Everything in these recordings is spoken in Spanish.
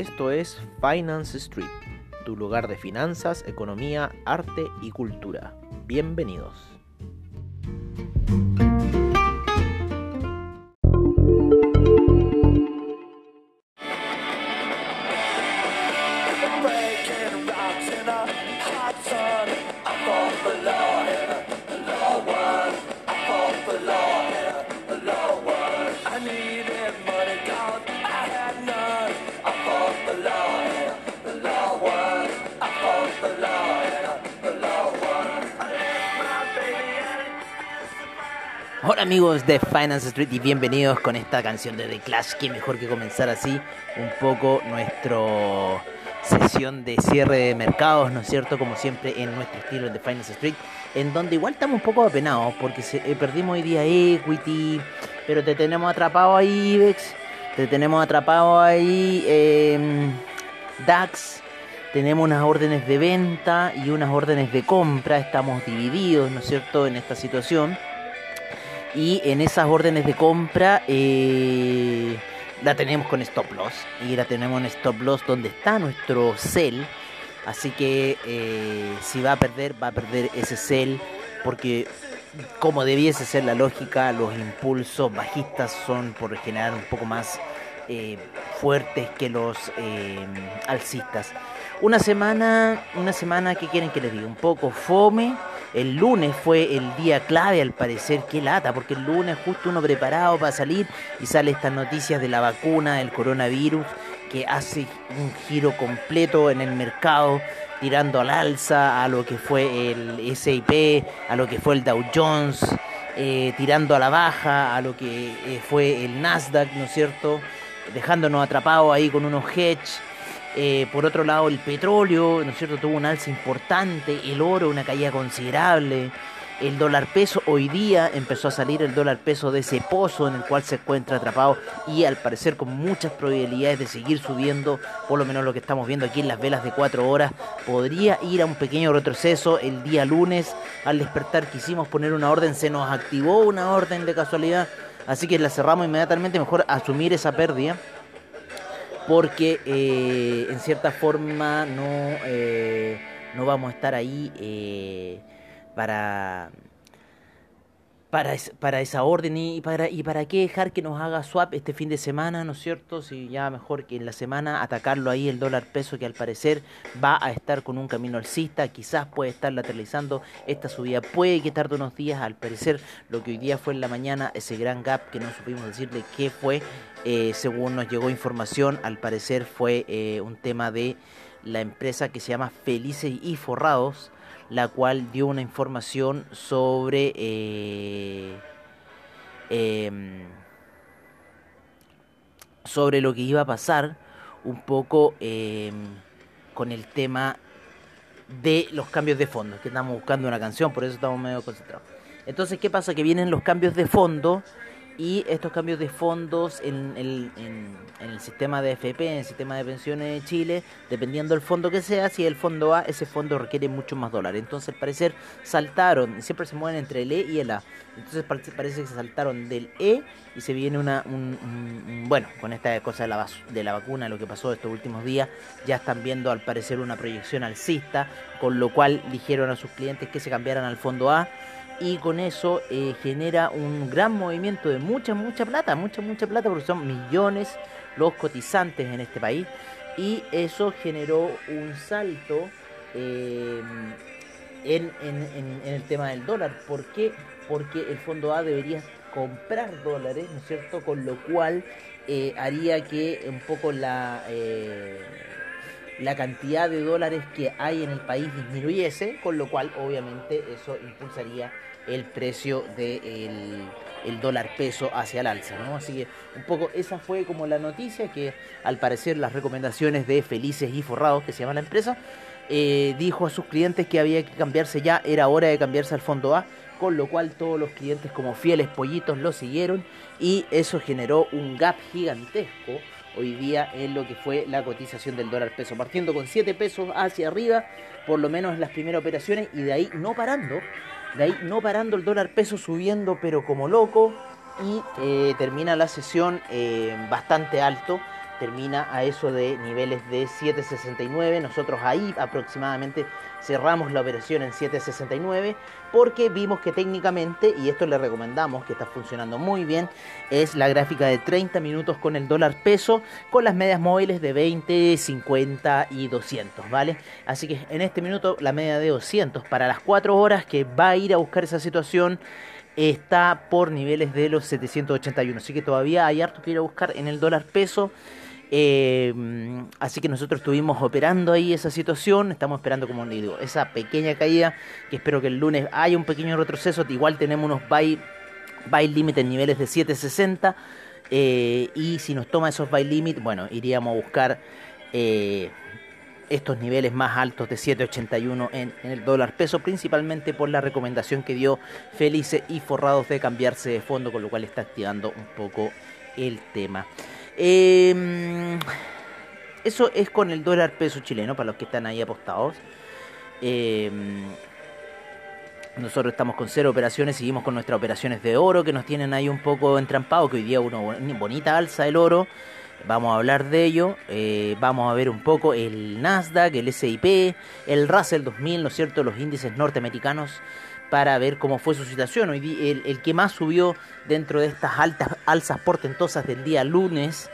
Esto es Finance Street, tu lugar de finanzas, economía, arte y cultura. Bienvenidos. Hola amigos de Finance Street y bienvenidos con esta canción de The Clash. Que mejor que comenzar así un poco nuestro sesión de cierre de mercados, ¿no es cierto? Como siempre en nuestro estilo de Finance Street, en donde igual estamos un poco apenados porque eh, perdimos hoy día Equity, pero te tenemos atrapado ahí IBEX, te tenemos atrapado ahí em, DAX. Tenemos unas órdenes de venta y unas órdenes de compra, estamos divididos, ¿no es cierto?, en esta situación. Y en esas órdenes de compra eh, la tenemos con stop loss. Y la tenemos en stop loss donde está nuestro sell. Así que eh, si va a perder, va a perder ese sell. Porque como debiese ser la lógica, los impulsos bajistas son por lo general un poco más eh, fuertes que los alcistas. Una semana, una semana, ¿qué quieren que les diga? Un poco fome. El lunes fue el día clave al parecer, qué lata, porque el lunes justo uno preparado para salir y sale estas noticias de la vacuna, del coronavirus, que hace un giro completo en el mercado, tirando al alza a lo que fue el S&P, a lo que fue el Dow Jones, eh, tirando a la baja a lo que eh, fue el Nasdaq, ¿no es cierto? Dejándonos atrapados ahí con unos hedge. Eh, por otro lado, el petróleo, ¿no es cierto?, tuvo un alza importante, el oro una caída considerable, el dólar peso hoy día empezó a salir el dólar peso de ese pozo en el cual se encuentra atrapado y al parecer con muchas probabilidades de seguir subiendo, por lo menos lo que estamos viendo aquí en las velas de 4 horas, podría ir a un pequeño retroceso el día lunes, al despertar quisimos poner una orden, se nos activó una orden de casualidad, así que la cerramos inmediatamente, mejor asumir esa pérdida porque eh, en cierta forma no, eh, no vamos a estar ahí eh, para, para, para esa orden y para, y para qué dejar que nos haga swap este fin de semana, ¿no es cierto? Si ya mejor que en la semana atacarlo ahí el dólar peso que al parecer va a estar con un camino alcista, quizás puede estar lateralizando esta subida, puede que tarde unos días, al parecer lo que hoy día fue en la mañana, ese gran gap que no supimos decirle qué fue, eh, según nos llegó información, al parecer fue eh, un tema de la empresa que se llama Felices y Forrados, la cual dio una información sobre eh, em, sobre lo que iba a pasar un poco em, con el tema de los cambios de fondo, que estamos buscando una canción, por eso estamos medio concentrados. Entonces, ¿qué pasa? Que vienen los cambios de fondo y estos cambios de fondos en el, en- en el sistema de FP, en el sistema de pensiones de Chile, dependiendo del fondo que sea, si el fondo A, ese fondo requiere mucho más dólares. Entonces, al parecer, saltaron, siempre se mueven entre el E y el A. Entonces, parece, que se saltaron del E y se viene una. un- un- bueno, con esta cosa de la, de la vacuna, lo que pasó estos últimos días, ya están viendo al parecer una proyección alcista, con lo cual dijeron a sus clientes que se cambiaran al fondo A y con eso eh, genera un gran movimiento de mucha, mucha plata, mucha, mucha plata, porque son millones los cotizantes en este país y eso generó un salto eh, en, en- en- el tema del dólar. ¿Por qué? Porque el fondo A debería comprar dólares, ¿no es cierto? Con lo cual eh, haría que un poco la... la cantidad de dólares que hay en el país disminuyese, con lo cual obviamente eso impulsaría el precio del el dólar peso hacia el alza, ¿no? Así que un poco esa fue como la noticia que al parecer las recomendaciones de Felices y Forrados, que se llama la empresa, eh, dijo a sus clientes que había que cambiarse ya, era hora de cambiarse al fondo A, con lo cual todos los clientes como fieles pollitos lo siguieron y eso generó un gap gigantesco hoy día en lo que fue la cotización del dólar peso, partiendo con 7 pesos hacia arriba, por lo menos en las primeras operaciones, y de ahí no parando, de ahí no parando el dólar peso subiendo, pero como loco, y eh, termina la sesión eh, bastante alto, termina a eso de niveles de 7.69. Nosotros ahí aproximadamente cerramos la operación en 7.69 porque vimos que técnicamente, y esto le recomendamos que está funcionando muy bien, es la gráfica de 30 minutos con el dólar peso con las medias móviles de 20, 50 y 200, ¿vale? Así que en este minuto la media de 200 para las 4 horas que va a ir a buscar esa situación está por niveles de los 781. Así que todavía hay harto que ir a buscar en el dólar peso. Eh, así que nosotros estuvimos operando ahí esa situación. Estamos esperando, como digo, esa pequeña caída. Que espero que el lunes haya un pequeño retroceso. Igual tenemos unos buy, buy limit en niveles de 760. Eh, y si nos toma esos buy limit, bueno, iríamos a buscar eh, estos niveles más altos de 7.81 en, en, el dólar peso, principalmente por la recomendación que dio Felice y Forrados de cambiarse de fondo, con lo cual está activando un poco el tema. Eh, eso es con el dólar peso chileno, para los que están ahí apostados. Eh, nosotros estamos con cero operaciones, seguimos con nuestras operaciones de oro que nos tienen ahí un poco entrampados, que hoy día una bonita alza del oro. Vamos a hablar de ello. Eh, vamos a ver un poco el Nasdaq, el SIP, el Russell 2000, ¿no es cierto? Los índices norteamericanos para ver cómo fue su situación. Hoy el, el que más subió dentro de estas altas alzas portentosas del día lunes,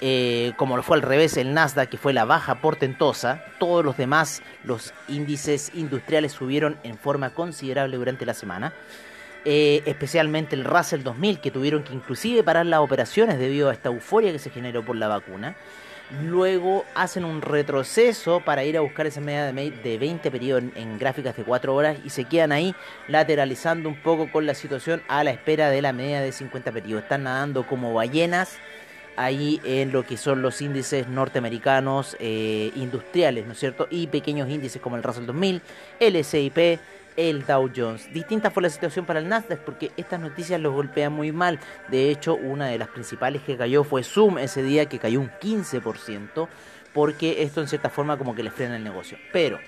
eh, como lo fue al revés el Nasdaq, que fue la baja portentosa, todos los demás, los índices industriales subieron en forma considerable durante la semana. Eh, especialmente el Russell 2000, que tuvieron que inclusive parar las operaciones debido a esta euforia que se generó por la vacuna. Luego hacen un retroceso para ir a buscar esa media de 20 periodos en, gráficas de 4 horas y se quedan ahí lateralizando un poco con la situación a la espera de la media de 50 periodos. Están nadando como ballenas ahí en lo que son los índices norteamericanos eh, industriales, ¿no es cierto? Y pequeños índices como el Russell 2000, el SIP, el Dow Jones. Distinta fue la situación para el Nasdaq porque estas noticias los golpean muy mal. De hecho, una de las principales que cayó fue Zoom ese día que cayó un 15% porque esto en cierta forma como que le frena el negocio. Pero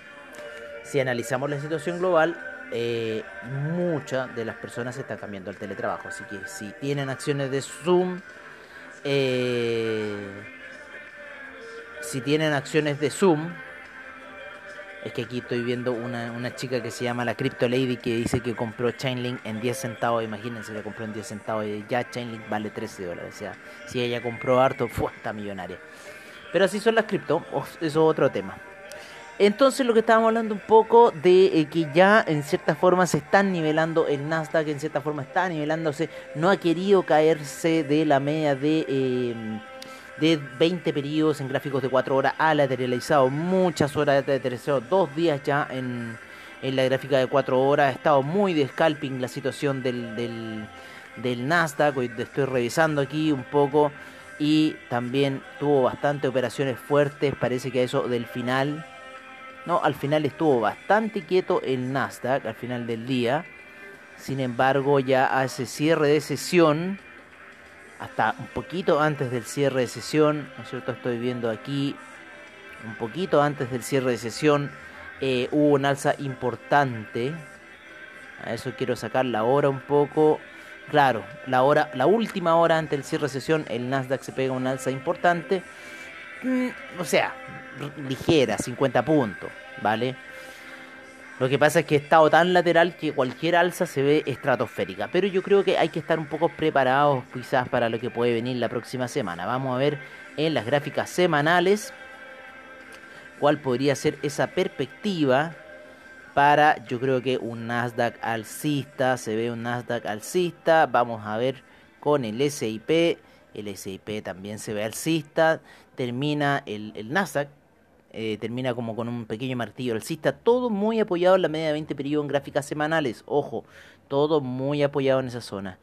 si analizamos la situación global, eh, muchas de las personas están cambiando al teletrabajo. Así que si tienen acciones de Zoom, eh, si tienen acciones de Zoom, es que aquí estoy viendo una, una, chica que se llama la Crypto Lady que dice que compró Chainlink en 10 centavos. Imagínense, la compró en 10 centavos y ya Chainlink vale 13 dólares. O sea, si ella compró harto, fue hasta millonaria. Pero así son las cripto, eso es otro tema. Entonces lo que estábamos hablando un poco de eh, que ya en cierta forma se están nivelando el Nasdaq, en cierta forma está nivelándose, no ha querido caerse de la media de... Eh, de 20 periodos en gráficos de 4 horas. Ha lateralizado muchas horas de lateralizado dos días ya en, en, la gráfica de 4 horas. Ha estado muy de scalping la situación del, del, del Nasdaq. Hoy estoy revisando aquí un poco. Y también tuvo bastante operaciones fuertes parece que eso del final. No al final estuvo bastante quieto el Nasdaq al final del día. Sin embargo ya ese cierre de sesión hasta un poquito antes del cierre de sesión, ¿no es cierto? Estoy viendo aquí, un poquito antes del cierre de sesión, eh, hubo un alza importante. A eso quiero sacar la hora un poco. Claro, la hora, la última hora antes del cierre de sesión, el Nasdaq se pega un alza importante. Mm, o sea, ligera, 50 puntos, ¿vale? Lo que pasa es que he estado tan lateral que cualquier alza se ve estratosférica. Pero yo creo que hay que estar un poco preparados quizás para lo que puede venir la próxima semana. Vamos a ver en las gráficas semanales cuál podría ser esa perspectiva para yo creo que un Nasdaq alcista. Se ve un Nasdaq alcista. Vamos a ver con el SIP. El SIP también se ve alcista. Termina el, el Nasdaq eh, termina como con un pequeño martillo alcista, todo muy apoyado en la media de 20 periodos en gráficas semanales, ojo, todo muy apoyado en esa zona.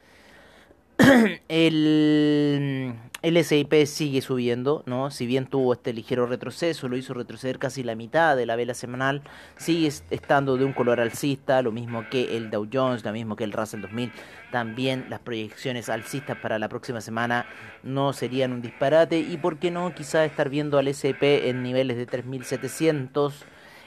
el, el SIP sigue subiendo, ¿no? Si bien tuvo este ligero retroceso, lo hizo retroceder casi la mitad de la vela semanal, sigue estando de un color alcista, lo mismo que el Dow Jones, lo mismo que el Russell 2000. También las proyecciones alcistas para la próxima semana no serían un disparate y por qué no quizás estar viendo al SIP en niveles de 3700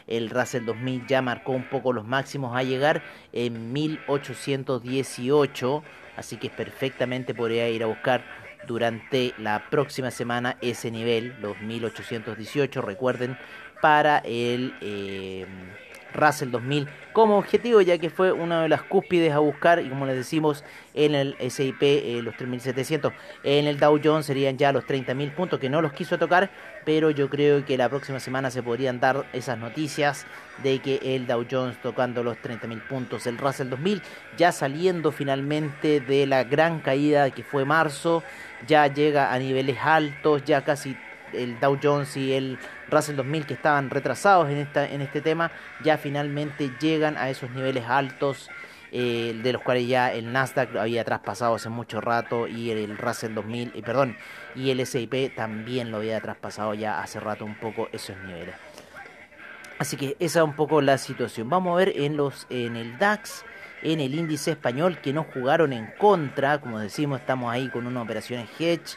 el Russell 2000 ya marcó un poco los máximos a llegar en 1818, así que perfectamente podría ir a buscar durante la próxima semana ese nivel, los 1818, recuerden, para el eh, Russell 2000 como objetivo, ya que fue una de las cúspides a buscar, y como les decimos, en el SIP eh, los 3700, en el Dow Jones serían ya los 30.000 puntos, que no los quiso tocar, pero yo creo que la próxima semana se podrían dar esas noticias de que el Dow Jones tocando los 30.000 puntos, el Russell 2000 ya saliendo finalmente de la gran caída que fue marzo, ya llega a niveles altos, ya casi el Dow Jones y el Russell 2000 que estaban retrasados en, esta, en este tema, ya finalmente llegan a esos niveles altos. Eh, de los cuales ya el Nasdaq había traspasado hace mucho rato y el, Russell 2000, y perdón, y el S&P también lo había traspasado ya hace rato un poco esos niveles. Así que esa es un poco la situación. Vamos a ver en los en el DAX, en el índice español que no jugaron en contra, como decimos, estamos ahí con una operación hedge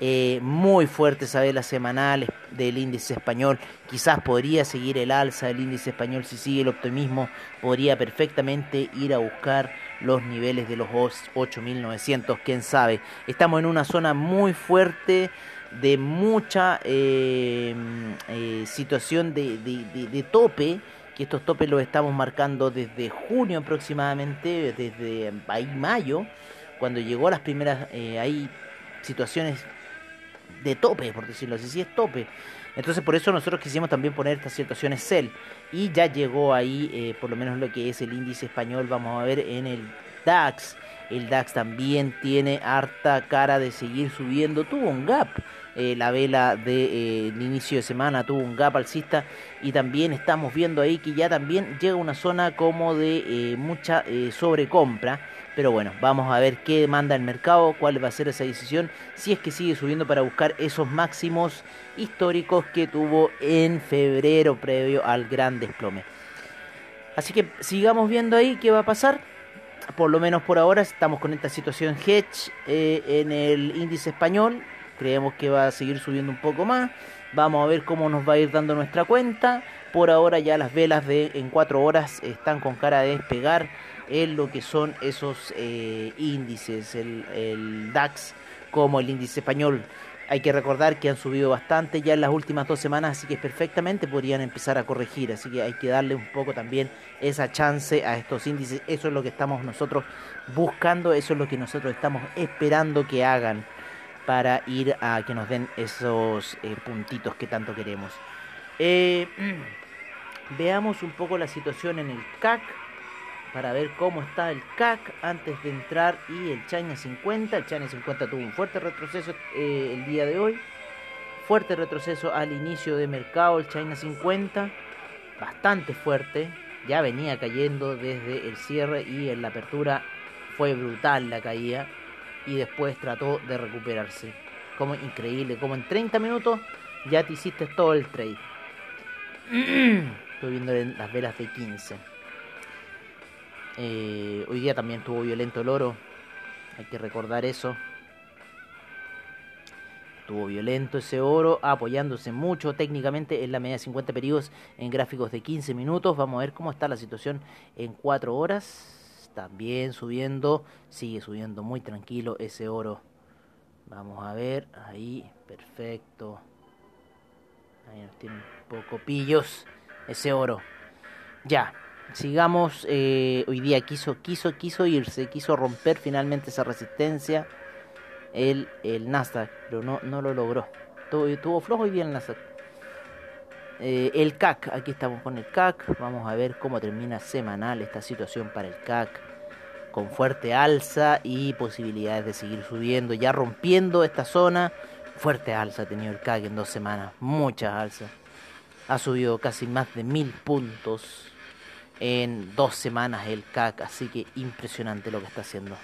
eh, muy fuertes a las semanales del índice español. Quizás podría seguir el alza del índice español si sigue el optimismo. Podría perfectamente ir a buscar los niveles de los 8.900, quién sabe. Estamos en una zona muy fuerte de mucha eh, eh, situación de, de, tope que estos topes los estamos marcando desde junio aproximadamente, desde ahí mayo, cuando llegó las primeras, hay situaciones de tope, por decirlo así, sí es tope. Entonces por eso nosotros quisimos también poner estas situaciones CEL. Y ya llegó ahí eh, por lo menos lo que es el índice español, vamos a ver en el DAX. El DAX también tiene harta cara de seguir subiendo. Tuvo un gap. Eh, la vela del de, eh, inicio de semana tuvo un gap alcista. Y también estamos viendo ahí que ya también llega una zona como de mucha sobrecompra pero bueno, vamos a ver qué demanda el mercado, cuál va a ser esa decisión, si es que sigue subiendo para buscar esos máximos históricos que tuvo en febrero previo al gran desplome. Así que sigamos viendo ahí qué va a pasar. Por lo menos por ahora estamos con esta situación hedge eh, en el índice español. Creemos que va a seguir subiendo un poco más. Vamos a ver cómo nos va a ir dando nuestra cuenta. Por ahora ya las velas de en 4 horas están con cara de despegar en lo que son esos eh, índices, el, DAX como el índice español. Hay que recordar que han subido bastante ya en las últimas dos semanas, así que perfectamente podrían empezar a corregir. Así que hay que darle un poco también esa chance a estos índices. Eso es lo que estamos nosotros buscando, eso es lo que nosotros estamos esperando que hagan para ir a que nos den esos eh, puntitos que tanto queremos. Eh, veamos un poco la situación en el CAC para ver cómo está el CAC antes de entrar y el China 50. El China 50 tuvo un fuerte retroceso eh, el día de hoy. Fuerte retroceso al inicio de mercado el China 50. Bastante fuerte. Ya venía cayendo desde el cierre y en la apertura fue brutal la caída. Y después trató de recuperarse. Como increíble, como en 30 minutos ya te hiciste todo el trade. Estoy viendo las velas de 15. Eh, hoy día también tuvo violento el oro. Hay que recordar eso. Tuvo violento ese oro, apoyándose mucho técnicamente en la media de 50 periodos en gráficos de 15 minutos. Vamos a ver cómo está la situación en 4 horas. También subiendo, sigue subiendo muy tranquilo ese oro. Vamos a ver, ahí, perfecto. Ahí nos tiene un poco pillos ese oro. Ya, sigamos. Eh, hoy día quiso, quiso, quiso irse, quiso romper finalmente esa resistencia. El, el Nasdaq, pero no, no lo logró. Tuvo, tuvo flojo hoy día el Nasdaq. Eh, el CAC, aquí estamos con el CAC. Vamos a ver cómo termina semanal esta situación para el CAC. Con fuerte alza y posibilidades de seguir subiendo, ya rompiendo esta zona. Fuerte alza ha tenido el CAC en dos semanas, mucha alza. Ha subido casi más de mil puntos en dos semanas el CAC, así que impresionante lo que está haciendo.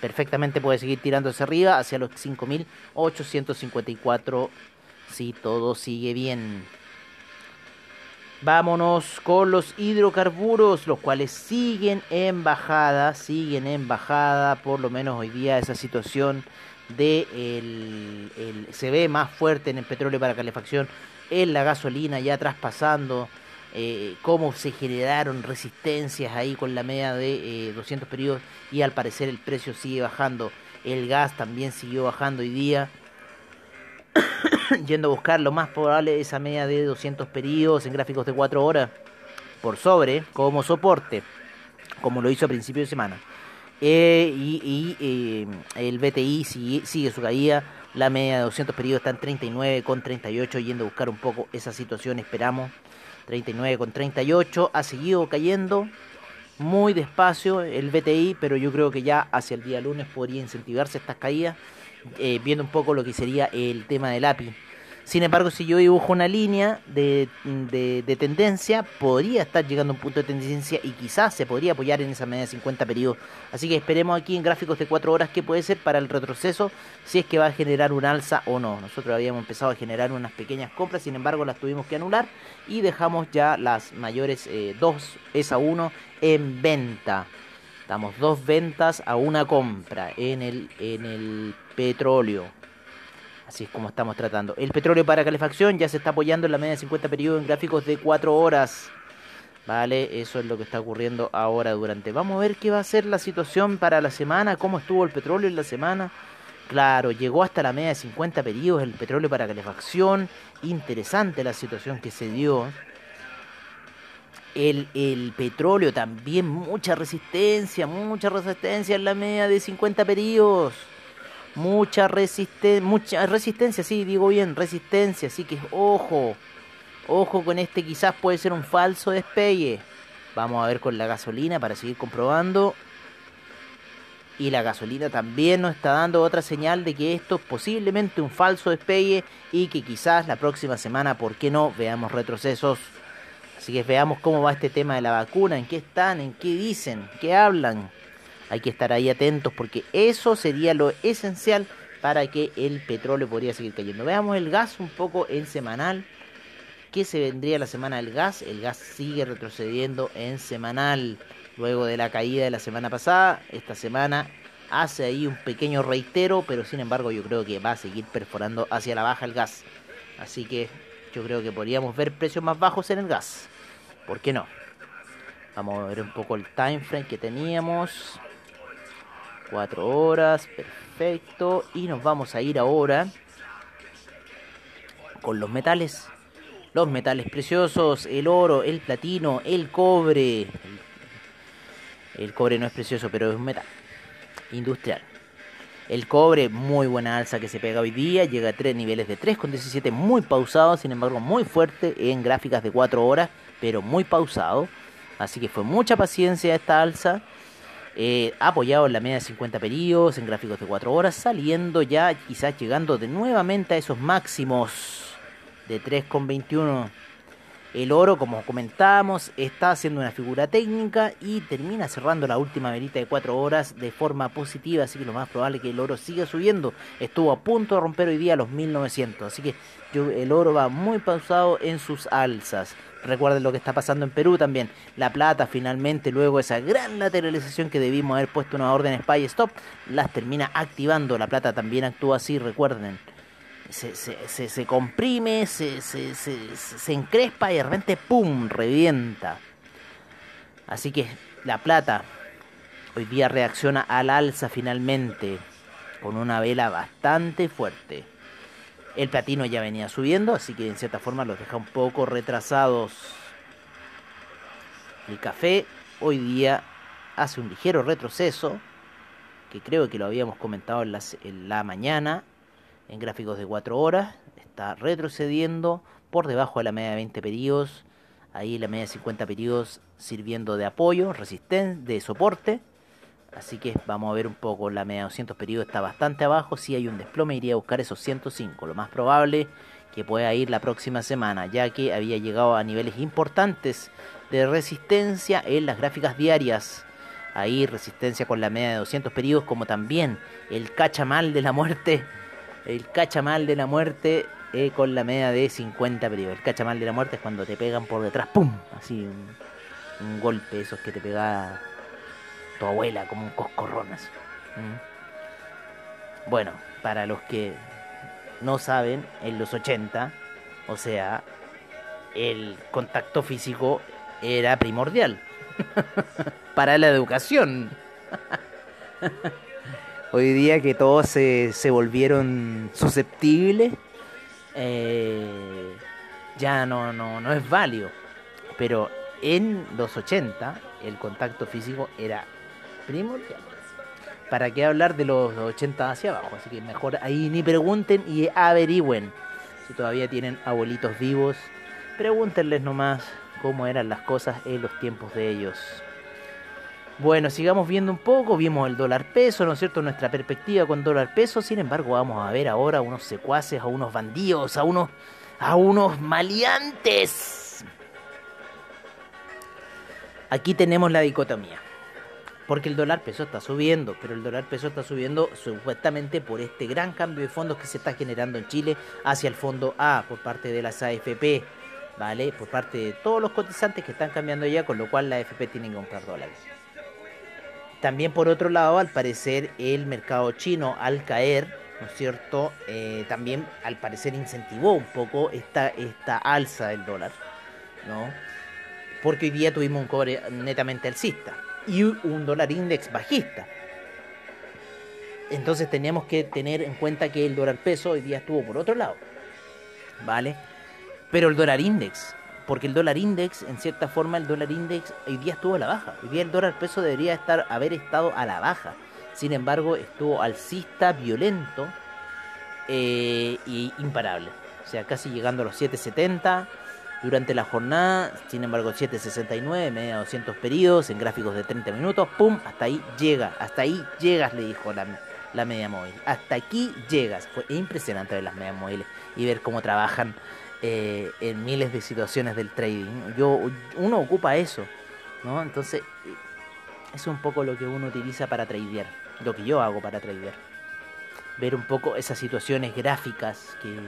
Perfectamente puede seguir tirando hacia arriba, hacia los 5.854, si todo sigue bien. Vámonos con los hidrocarburos, los cuales siguen en bajada, siguen en bajada, por lo menos hoy día esa situación de el, se ve más fuerte en el petróleo para calefacción, en la gasolina ya traspasando eh, cómo se generaron resistencias ahí con la media de 200 eh, periodos y al parecer el precio sigue bajando. El gas también siguió bajando hoy día. Yendo a buscar lo más probable esa media de 200 periodos en gráficos de 4 horas por sobre como soporte, como lo hizo a principio de semana. Eh, y, eh, el BTI sigue, sigue, su caída. La media de 200 periodos está en 39 con 38, yendo a buscar un poco esa situación. Esperamos 39 con 38. Ha seguido cayendo muy despacio el BTI, pero yo creo que ya hacia el día lunes podría incentivarse estas caídas, eh, viendo un poco lo que sería el tema del API. Sin embargo, si yo dibujo una línea de, de, de, tendencia, podría estar llegando a un punto de tendencia y quizás se podría apoyar en esa media de 50 periodos. Así que esperemos aquí en gráficos de 4 horas qué puede ser para el retroceso, si es que va a generar un alza o no. Nosotros habíamos empezado a generar unas pequeñas compras, sin embargo las tuvimos que anular y dejamos ya las mayores eh, dos, esa 1 en venta. Damos dos ventas a una compra en el, en el petróleo. Así es como estamos tratando. El petróleo para calefacción ya se está apoyando en la media de 50 periodos en gráficos de 4 horas. Vale, eso es lo que está ocurriendo ahora durante. Vamos a ver qué va a ser la situación para la semana, cómo estuvo el petróleo en la semana. Claro, llegó hasta la media de 50 periodos el petróleo para calefacción. Interesante la situación que se dio. El, petróleo también, mucha resistencia, mucha resistencia en la media de 50 periodos. Mucha, resisten mucha resistencia, sí, digo bien, resistencia, así que ojo, ojo con este, quizás puede ser un falso despegue. Vamos a ver con la gasolina para seguir comprobando. Y la gasolina también nos está dando otra señal de que esto es posiblemente un falso despegue y que quizás la próxima semana, ¿por qué no?, veamos retrocesos. Así que veamos cómo va este tema de la vacuna, en qué están, en qué dicen, qué hablan. Hay que estar ahí atentos porque eso sería lo esencial para que el petróleo podría seguir cayendo. Veamos el gas un poco en semanal. ¿Qué se vendría la semana del gas? El gas sigue retrocediendo en semanal. Luego de la caída de la semana pasada, esta semana hace ahí un pequeño reitero, pero sin embargo yo creo que va a seguir perforando hacia la baja el gas. Así que yo creo que podríamos ver precios más bajos en el gas. ¿Por qué no? Vamos a ver un poco el time frame que teníamos. 4 horas, perfecto. Y nos vamos a ir ahora con los metales. Los metales preciosos, el oro, el platino, el cobre. El cobre no es precioso, pero es un metal industrial. El cobre, muy buena alza que se pega hoy día, llega a tres niveles de 3,17, muy pausado, sin embargo muy fuerte en gráficas de 4 horas, pero muy pausado. Así que fue mucha paciencia esta alza. Eh, apoyado en la media de 50 periodos, en gráficos de 4 horas, saliendo ya quizás llegando de nuevamente a esos máximos de 3,21. El oro, como comentábamos, está haciendo una figura técnica y termina cerrando la última velita de 4 horas de forma positiva, así que lo más probable es que el oro siga subiendo. Estuvo a punto de romper hoy día los 1900, así que el oro va muy pausado en sus alzas. Recuerden lo que está pasando en Perú también. La plata finalmente, luego esa gran lateralización que debimos haber puesto una orden spy stop, las termina activando. La plata también actúa así, recuerden. Se, comprime, se, se, encrespa y de repente ¡pum! revienta. Así que la plata hoy día reacciona al alza finalmente con una vela bastante fuerte. El platino ya venía subiendo, así que en cierta forma los deja un poco retrasados. El café hoy día hace un ligero retroceso, que creo que lo habíamos comentado en la, mañana, en gráficos de 4 horas. Está retrocediendo por debajo de la media de 20 periodos. Ahí la media de 50 periodos sirviendo de apoyo, resisten de soporte. Así que vamos a ver un poco, la media de 200 periodos está bastante abajo, si hay un desplome iría a buscar esos 105, lo más probable que pueda ir la próxima semana, ya que había llegado a niveles importantes de resistencia en las gráficas diarias. Ahí resistencia con la media de 200 periodos, como también el cachamal de la muerte, el cachamal de la muerte eh, con la media de 50 periodos. El cachamal de la muerte es cuando te pegan por detrás, ¡pum! Así un, golpe, esos que te pega tu abuela como un coscorrón así. ¿Mm? Bueno, para los que no saben, en los 80, o sea, el contacto físico era primordial para la educación. Hoy día que todos se, se volvieron susceptibles, eh, ya no, no, no es válido. Pero en los 80 el contacto físico era primordial. ¿Para qué hablar de los 80 hacia abajo? Así que mejor ahí ni pregunten y averigüen. Si todavía tienen abuelitos vivos, pregúntenles nomás cómo eran las cosas en los tiempos de ellos. Bueno, sigamos viendo un poco, vimos el dólar peso, ¿no es cierto? Nuestra perspectiva con dólar peso, sin embargo, vamos a ver ahora a unos secuaces, a unos bandidos, a unos a unos maleantes. Aquí tenemos la dicotomía. Porque el dólar peso está subiendo, pero el dólar peso está subiendo supuestamente por este gran cambio de fondos que se está generando en Chile hacia el fondo A por parte de las AFP, ¿vale? Por parte de todos los cotizantes que están cambiando ya, con lo cual la AFP tiene que comprar dólares. También por otro lado, al parecer el mercado chino al caer, ¿no es cierto? Eh, también al parecer incentivó un poco esta, esta alza del dólar, ¿no? Porque hoy día tuvimos un cobre netamente alcista y un dólar index bajista. Entonces teníamos que tener en cuenta que el dólar peso hoy día estuvo por otro lado, ¿vale? Pero el dólar index, porque el dólar index, en cierta forma, el dólar index hoy día estuvo a la baja. Hoy día el dólar peso debería estar, haber estado a la baja. Sin embargo, estuvo alcista, violento y imparable. O sea, casi llegando a los 770 durante la jornada. Sin embargo, 769, media 200 periodos en gráficos de 30 minutos. ¡Pum! Hasta ahí llega. Hasta ahí llegas, le dijo la, la media móvil. Hasta aquí llegas. Fue impresionante ver las medias móviles y ver cómo trabajan eh, en miles de situaciones del trading. Yo, uno ocupa eso, ¿no? Entonces, es un poco lo que uno utiliza para tradear. Lo que yo hago para tradear. Ver un poco esas situaciones gráficas que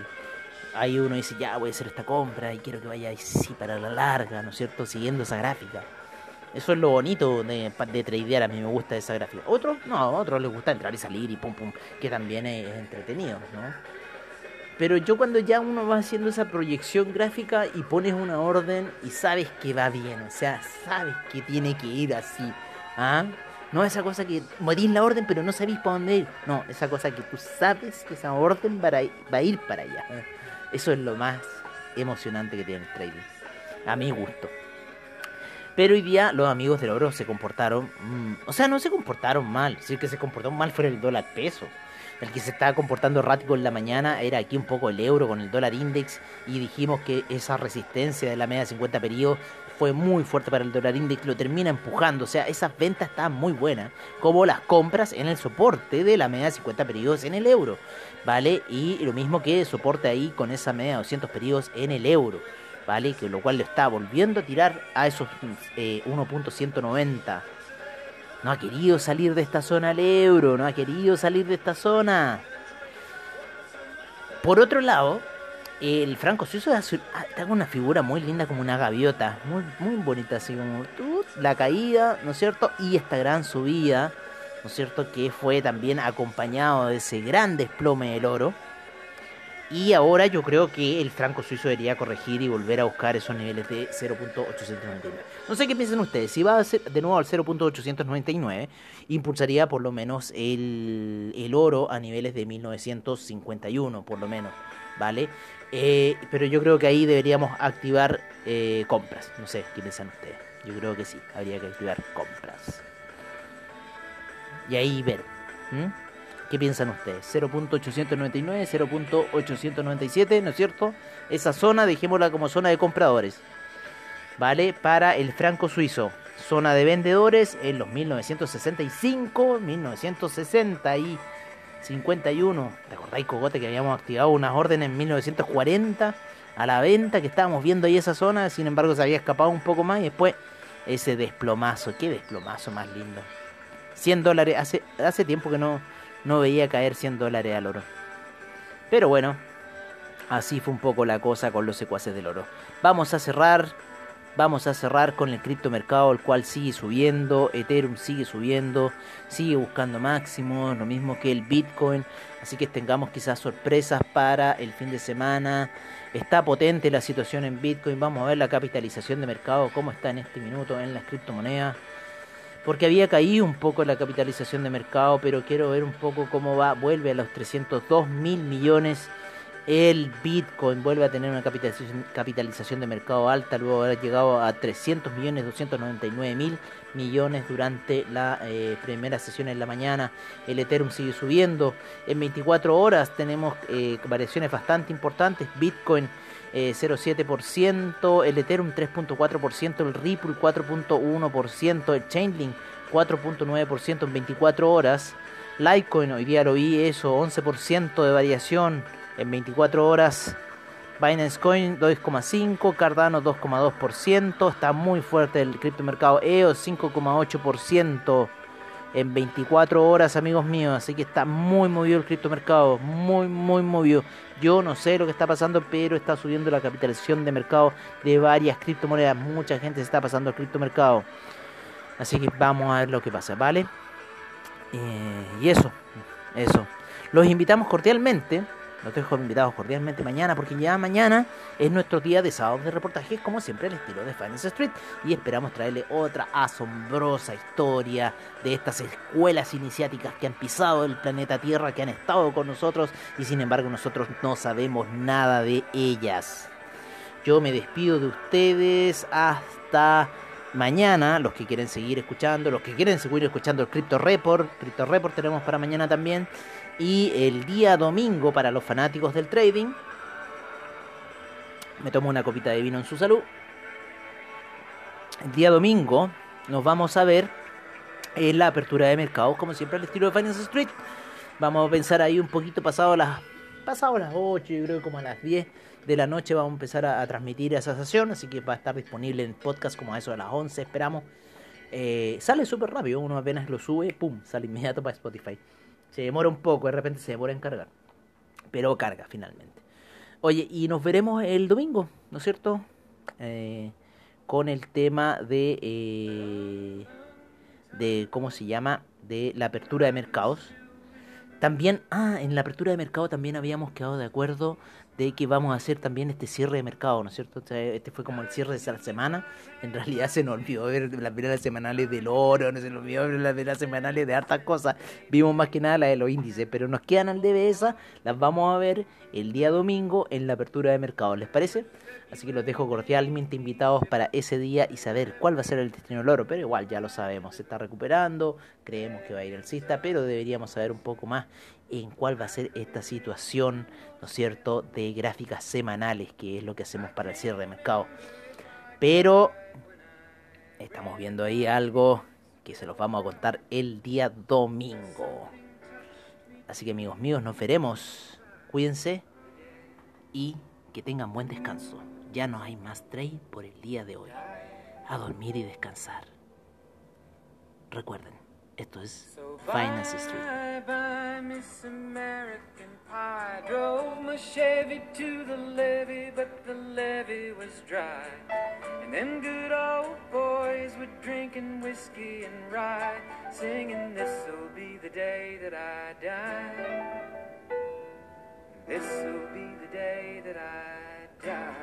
ahí uno dice, ya voy a hacer esta compra y quiero que vaya así para la larga, ¿no es cierto? Siguiendo esa gráfica. Eso es lo bonito de, de tradear, a mí me gusta esa gráfica. Otros, no, a otros les gusta entrar y salir y pum pum, que también es entretenido, ¿no? Pero yo cuando ya uno va haciendo esa proyección gráfica y pones una orden y sabes que va bien, o sea, sabes que tiene que ir así, ¿ah? No esa cosa que morís la orden pero no sabéis para dónde ir. No, esa cosa que tú sabes que esa orden va a ir para allá. Eso es lo más emocionante que tiene el trading. A mi gusto. Pero hoy día los amigos del oro se comportaron, mmm, o sea, no se comportaron mal. Si el que se comportó mal fue el dólar peso. El que se estaba comportando errático en la mañana era aquí un poco el euro con el dólar index y dijimos que esa resistencia de la media 50 periodos fue muy fuerte para el dólar index, lo termina empujando, o sea, esas ventas estaban muy buenas, como las compras en el soporte de la media 50 periodos en el euro, ¿vale? Y lo mismo que soporte ahí con esa media 200 periodos en el euro. ¿Vale? Que lo cual lo está volviendo a tirar a esos eh, 1.190 no ha querido salir de esta zona el euro, no ha querido salir de esta zona. Por otro lado, el franco suizo está con una figura muy linda como una gaviota, muy, muy bonita, así como la caída, ¿no es cierto? Y esta gran subida, ¿no es cierto? Que fue también acompañado de ese gran desplome del oro. Y ahora yo creo que el franco suizo debería corregir y volver a buscar esos niveles de 0.899. No sé qué piensan ustedes. Si va a ser de nuevo al 0.899, impulsaría por lo menos el, el, oro a niveles de 1951, por lo menos. ¿Vale? Eh, pero yo creo que ahí deberíamos activar eh, compras. No sé qué piensan ustedes. Yo creo que sí, habría que activar compras. Y ahí ver. ¿Qué piensan ustedes? 0.899, 0.897, ¿no es cierto? Esa zona, dejémosla como zona de compradores. ¿Vale? Para el franco suizo. Zona de vendedores en los 1965, 1960 y 51. ¿Te acordáis, Cogote, que habíamos activado unas órdenes en 1940 a la venta? Que estábamos viendo ahí esa zona, sin embargo se había escapado un poco más y después ese desplomazo. Qué desplomazo más lindo. 100 dólares. Hace, hace tiempo que no no veía caer 100 dólares al oro. Pero bueno, así fue un poco la cosa con los secuaces del oro. Vamos a cerrar, vamos a cerrar con el criptomercado, el cual sigue subiendo, Ethereum sigue subiendo, sigue buscando máximos, lo mismo que el Bitcoin. Así que tengamos quizás sorpresas para el fin de semana. Está potente la situación en Bitcoin. Vamos a ver la capitalización de mercado, cómo está en este minuto en las criptomonedas. Porque había caído un poco la capitalización de mercado, pero quiero ver un poco cómo va, vuelve a los 302 mil millones. El Bitcoin vuelve a tener una capitalización, de mercado alta, luego haber llegado a 300 millones 299 mil millones durante la eh, primera sesión en la mañana. El Ethereum sigue subiendo. En 24 horas tenemos eh, variaciones bastante importantes. Bitcoin eh, 0,7%, el Ethereum 3.4%, el Ripple 4.1%, el Chainlink 4.9% en 24 horas. Litecoin, hoy día lo vi eso, 11% de variación en 24 horas. Binance Coin 2,5, Cardano 2,2%, está muy fuerte el criptomercado EOS 5,8% en 24 horas, amigos míos, así que está muy movido el criptomercado, muy muy movido. Yo no sé lo que está pasando, pero está subiendo la capitalización de mercado de varias criptomonedas, mucha gente se está pasando al criptomercado. Así que vamos a ver lo que pasa, ¿vale? Eh, y eso, eso. Los invitamos cordialmente los dejo invitados cordialmente mañana porque ya mañana es nuestro día de sábado de reportajes como siempre el estilo de Finance Street y esperamos traerle otra asombrosa historia de estas escuelas iniciáticas que han pisado el planeta Tierra, que han estado con nosotros y sin embargo nosotros no sabemos nada de ellas. Yo me despido de ustedes hasta mañana, los que quieren seguir escuchando, los que quieren seguir escuchando el Crypto Report, Crypto Report tenemos para mañana también. Y el día domingo, para los fanáticos del trading, me tomo una copita de vino en su salud. El día domingo nos vamos a ver en la apertura de mercados, como siempre al estilo de Finance Street. Vamos a pensar ahí un poquito pasado las, pasado las 8, yo creo como a las 10 de la noche vamos a empezar a, a transmitir esa sesión, así que va a estar disponible en podcast como a eso de las 11, esperamos. Eh, sale súper rápido, uno apenas lo sube, pum, sale inmediato para Spotify. Se demora un poco, de repente se demora en cargar. Pero carga finalmente. Oye, y nos veremos el domingo, ¿no es cierto? Eh, con el tema de, eh, de, ¿cómo se llama? De la apertura de mercados. También, ah, en la apertura de mercado también habíamos quedado de acuerdo de que vamos a hacer también este cierre de mercado, ¿no es cierto? este fue como el cierre de la semana. En realidad se nos olvidó ver las velas semanales del oro, no se nos olvidó ver las velas semanales de hartas cosas. Vimos más que nada las de los índices, pero nos quedan al debe esas, las vamos a ver el día domingo en la apertura de mercado, ¿les parece? Así que los dejo cordialmente invitados para ese día y saber cuál va a ser el destino del oro, pero igual ya lo sabemos, se está recuperando, creemos que va a ir alcista, pero deberíamos saber un poco más en cuál va a ser esta situación, ¿no es cierto?, de gráficas semanales, que es lo que hacemos para el cierre de mercado. Pero estamos viendo ahí algo que se los vamos a contar el día domingo. Así que amigos míos, nos veremos. Cuídense y que tengan buen descanso. Ya no hay más trade por el día de hoy. A dormir y descansar. Recuerden, esto es Finance Street. Bye bye, Miss American Pie. Drove my Chevy to the levee, but the levee was dry. And them good old boys were drinking whiskey and rye, singing, This'll be the day that I die. This'll be the day that I die.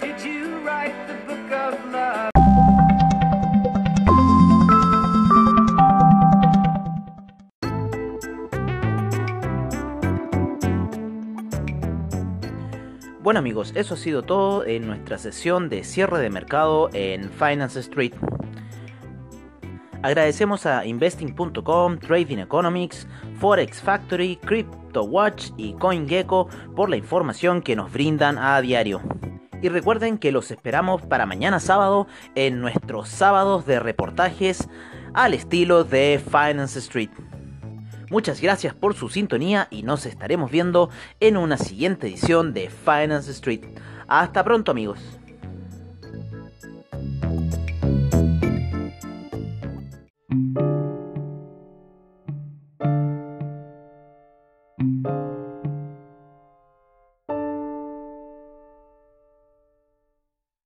Did you write the book of love? Bueno amigos, eso ha sido todo en nuestra sesión de cierre de mercado en Finance Street. Agradecemos a investing.com, Trading Economics, Forex Factory, CryptoWatch y CoinGecko por la información que nos brindan a diario. Y recuerden que los esperamos para mañana sábado en nuestros sábados de reportajes al estilo de Finance Street. Muchas gracias por su sintonía y nos estaremos viendo en una siguiente edición de Finance Street. Hasta pronto amigos.